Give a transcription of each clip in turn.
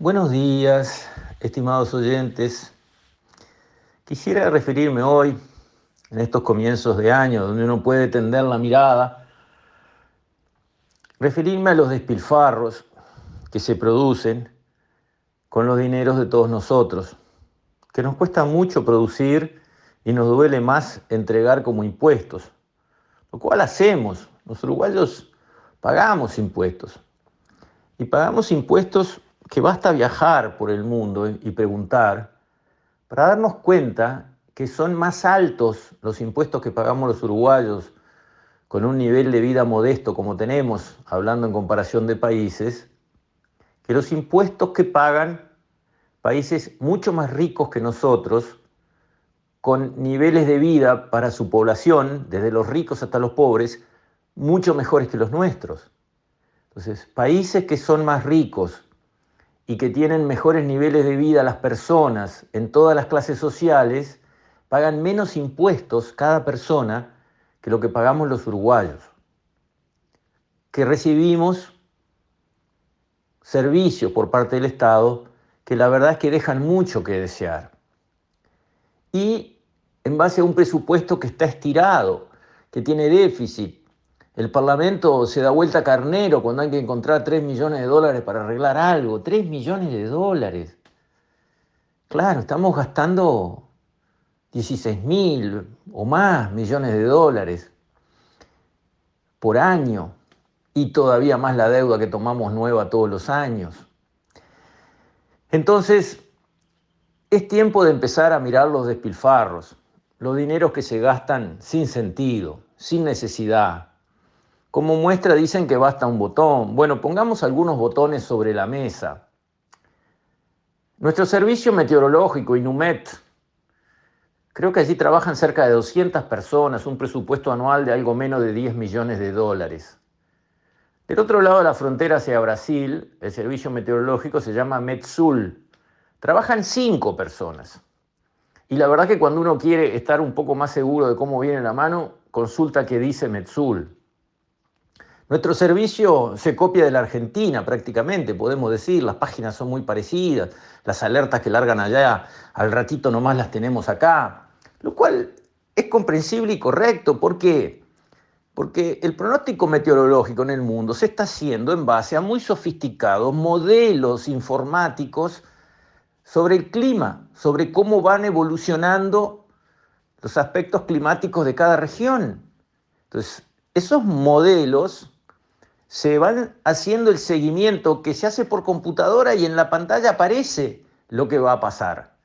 Buenos días, estimados oyentes. Quisiera referirme hoy, en estos comienzos de año, donde uno puede tender la mirada, referirme a los despilfarros que se producen con los dineros de todos nosotros, que nos cuesta mucho producir y nos duele más entregar como impuestos, lo cual hacemos. Los uruguayos pagamos impuestos y pagamos impuestos que basta viajar por el mundo y preguntar para darnos cuenta que son más altos los impuestos que pagamos los uruguayos con un nivel de vida modesto como tenemos, hablando en comparación de países, que los impuestos que pagan países mucho más ricos que nosotros, con niveles de vida para su población, desde los ricos hasta los pobres, mucho mejores que los nuestros. Entonces, países que son más ricos, y que tienen mejores niveles de vida las personas en todas las clases sociales, pagan menos impuestos cada persona que lo que pagamos los uruguayos, que recibimos servicios por parte del Estado que la verdad es que dejan mucho que desear. Y en base a un presupuesto que está estirado, que tiene déficit, el Parlamento se da vuelta carnero cuando hay que encontrar 3 millones de dólares para arreglar algo. 3 millones de dólares. Claro, estamos gastando 16 mil o más millones de dólares por año y todavía más la deuda que tomamos nueva todos los años. Entonces, es tiempo de empezar a mirar los despilfarros, los dineros que se gastan sin sentido, sin necesidad, como muestra dicen que basta un botón. Bueno, pongamos algunos botones sobre la mesa. Nuestro servicio meteorológico, INUMET, creo que allí trabajan cerca de 200 personas, un presupuesto anual de algo menos de 10 millones de dólares. Del otro lado de la frontera hacia Brasil, el servicio meteorológico se llama METSUL. Trabajan cinco personas. Y la verdad que cuando uno quiere estar un poco más seguro de cómo viene la mano, consulta qué dice METSUL. Nuestro servicio se copia de la Argentina prácticamente, podemos decir, las páginas son muy parecidas, las alertas que largan allá, al ratito nomás las tenemos acá, lo cual es comprensible y correcto. ¿Por qué? Porque el pronóstico meteorológico en el mundo se está haciendo en base a muy sofisticados modelos informáticos sobre el clima, sobre cómo van evolucionando los aspectos climáticos de cada región. Entonces, esos modelos se van haciendo el seguimiento que se hace por computadora y en la pantalla aparece lo que va a pasar.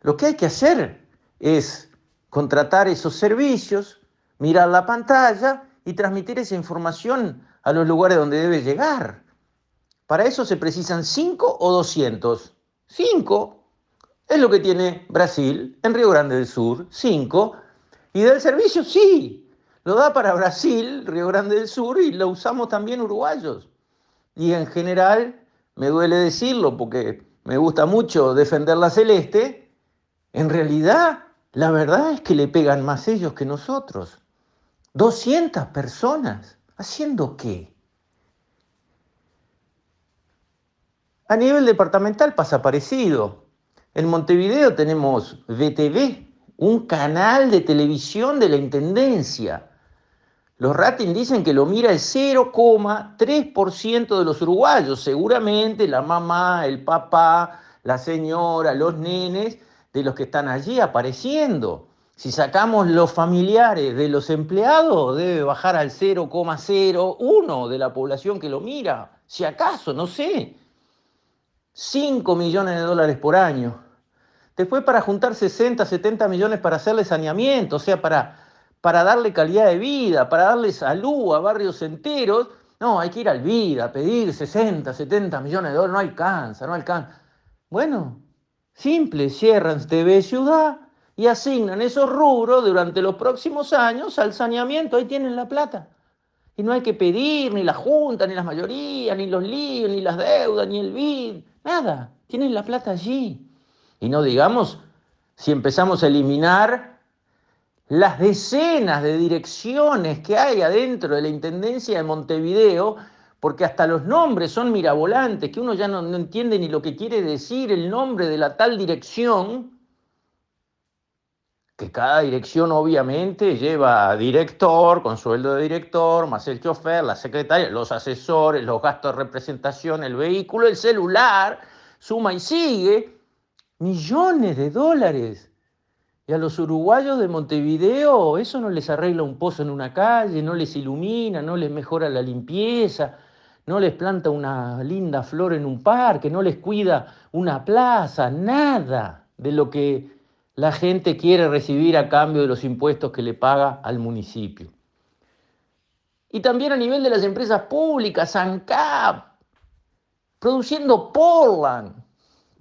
Lo que hay que hacer es contratar esos servicios, mirar la pantalla y transmitir esa información a los lugares donde debe llegar. Para eso se precisan 5 o 200. 5 es lo que tiene Brasil en Río Grande del Sur. 5. Y del servicio sí, lo da para Brasil, Río Grande del Sur, y lo usamos también uruguayos. Y en general, me duele decirlo porque me gusta mucho defender la celeste, en realidad la verdad es que le pegan más ellos que nosotros. 200 personas, ¿haciendo qué? A nivel departamental pasa parecido. En Montevideo tenemos VTV, un canal de televisión de la Intendencia. Los ratings dicen que lo mira el 0,3% de los uruguayos, seguramente la mamá, el papá, la señora, los nenes de los que están allí apareciendo. Si sacamos los familiares de los empleados, debe bajar al 0,01 de la población que lo mira, si acaso, no sé. 5 millones de dólares por año. Después para juntar 60, 70 millones para hacerle saneamiento, o sea, para para darle calidad de vida, para darle salud a barrios enteros. No, hay que ir al vida, a pedir 60, 70 millones de dólares, no alcanza, no alcanza. Bueno, simple, cierran TV Ciudad y asignan esos rubros durante los próximos años al saneamiento, ahí tienen la plata. Y no hay que pedir ni la Junta, ni las mayorías, ni los líos, ni las deudas, ni el BID, nada, tienen la plata allí. Y no digamos si empezamos a eliminar las decenas de direcciones que hay adentro de la Intendencia de Montevideo, porque hasta los nombres son mirabolantes, que uno ya no, no entiende ni lo que quiere decir el nombre de la tal dirección, que cada dirección obviamente lleva director, con sueldo de director, más el chofer, la secretaria, los asesores, los gastos de representación, el vehículo, el celular, suma y sigue, millones de dólares. Y a los uruguayos de Montevideo eso no les arregla un pozo en una calle, no les ilumina, no les mejora la limpieza, no les planta una linda flor en un parque, no les cuida una plaza, nada de lo que la gente quiere recibir a cambio de los impuestos que le paga al municipio. Y también a nivel de las empresas públicas, ANCAP, produciendo Portland.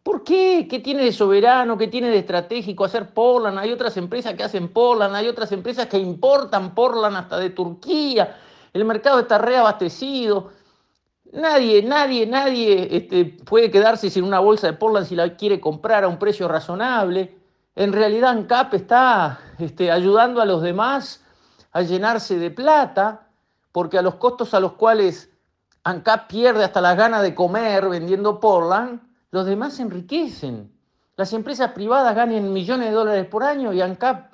¿Por qué? ¿Qué tiene de soberano? ¿Qué tiene de estratégico hacer Portland? Hay otras empresas que hacen Portland, hay otras empresas que importan Portland hasta de Turquía. El mercado está reabastecido. Nadie, nadie, nadie este, puede quedarse sin una bolsa de Portland si la quiere comprar a un precio razonable. En realidad ANCAP está este, ayudando a los demás a llenarse de plata, porque a los costos a los cuales ANCAP pierde hasta las ganas de comer vendiendo Portland, los demás se enriquecen. Las empresas privadas ganan millones de dólares por año y ANCAP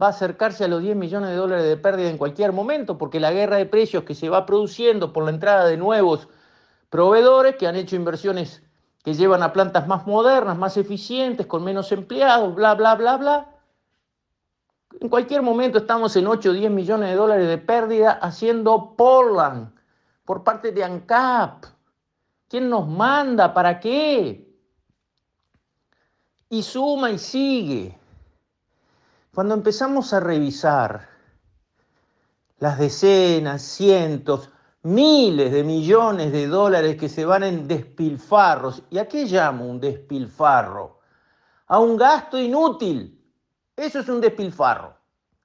va a acercarse a los 10 millones de dólares de pérdida en cualquier momento, porque la guerra de precios que se va produciendo por la entrada de nuevos proveedores que han hecho inversiones que llevan a plantas más modernas, más eficientes, con menos empleados, bla, bla, bla, bla. En cualquier momento estamos en 8 o 10 millones de dólares de pérdida haciendo Portland por parte de ANCAP. ¿Quién nos manda? ¿Para qué? Y suma y sigue. Cuando empezamos a revisar las decenas, cientos, miles de millones de dólares que se van en despilfarros. ¿Y a qué llamo un despilfarro? A un gasto inútil. Eso es un despilfarro.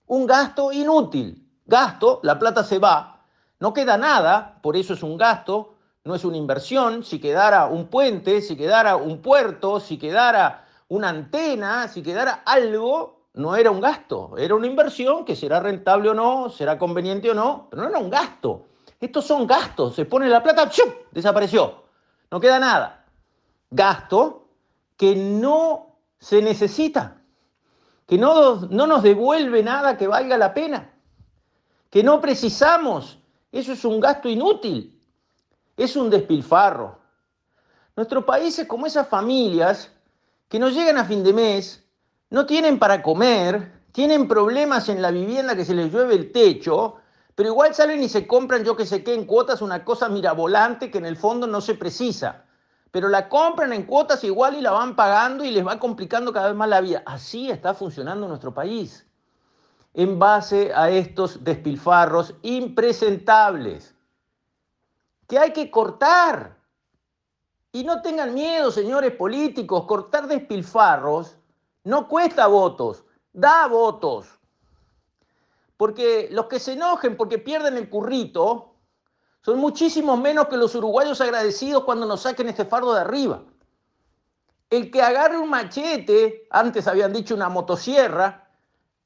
Un gasto inútil. Gasto, la plata se va, no queda nada, por eso es un gasto, no es una inversión. Si quedara un puente, si quedara un puerto, si quedara una antena, si quedara algo, no era un gasto, era una inversión que será rentable o no, será conveniente o no, pero no era un gasto. Estos son gastos. Se pone la plata, ¡chum! desapareció. No queda nada. Gasto que no se necesita, que no, no nos devuelve nada que valga la pena, que no precisamos. Eso es un gasto inútil, es un despilfarro. Nuestro país es como esas familias que no llegan a fin de mes, no tienen para comer, tienen problemas en la vivienda que se les llueve el techo, pero igual salen y se compran, yo que sé qué, en cuotas una cosa mirabolante que en el fondo no se precisa. Pero la compran en cuotas igual y la van pagando y les va complicando cada vez más la vida. Así está funcionando nuestro país. En base a estos despilfarros impresentables que hay que cortar. Y no tengan miedo, señores políticos, cortar despilfarros no cuesta votos, da votos. Porque los que se enojen porque pierden el currito son muchísimos menos que los uruguayos agradecidos cuando nos saquen este fardo de arriba. El que agarre un machete, antes habían dicho una motosierra,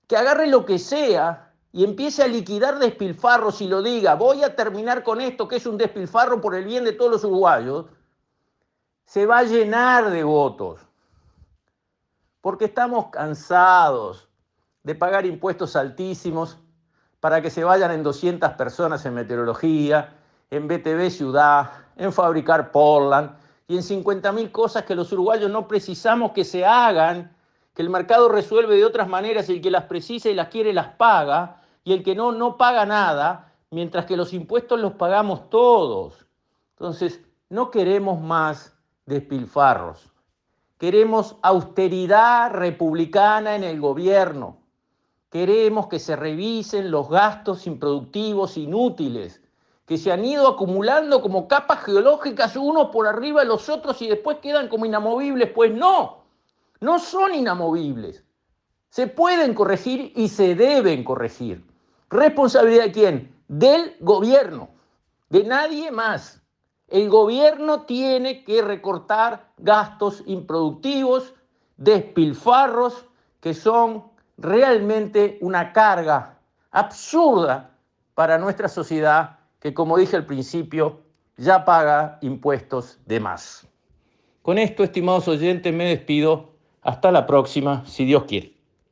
que agarre lo que sea y empiece a liquidar despilfarros y lo diga, voy a terminar con esto que es un despilfarro por el bien de todos los uruguayos, se va a llenar de votos. Porque estamos cansados de pagar impuestos altísimos para que se vayan en 200 personas en meteorología, en BTV Ciudad, en fabricar Portland y en 50.000 cosas que los uruguayos no precisamos que se hagan, que el mercado resuelve de otras maneras, el que las precisa y las quiere las paga, y el que no, no paga nada, mientras que los impuestos los pagamos todos. Entonces, no queremos más despilfarros, queremos austeridad republicana en el gobierno. Queremos que se revisen los gastos improductivos, inútiles, que se han ido acumulando como capas geológicas unos por arriba de los otros y después quedan como inamovibles. Pues no, no son inamovibles. Se pueden corregir y se deben corregir. ¿Responsabilidad de quién? Del gobierno, de nadie más. El gobierno tiene que recortar gastos improductivos, despilfarros, que son realmente una carga absurda para nuestra sociedad que, como dije al principio, ya paga impuestos de más. Con esto, estimados oyentes, me despido. Hasta la próxima, si Dios quiere.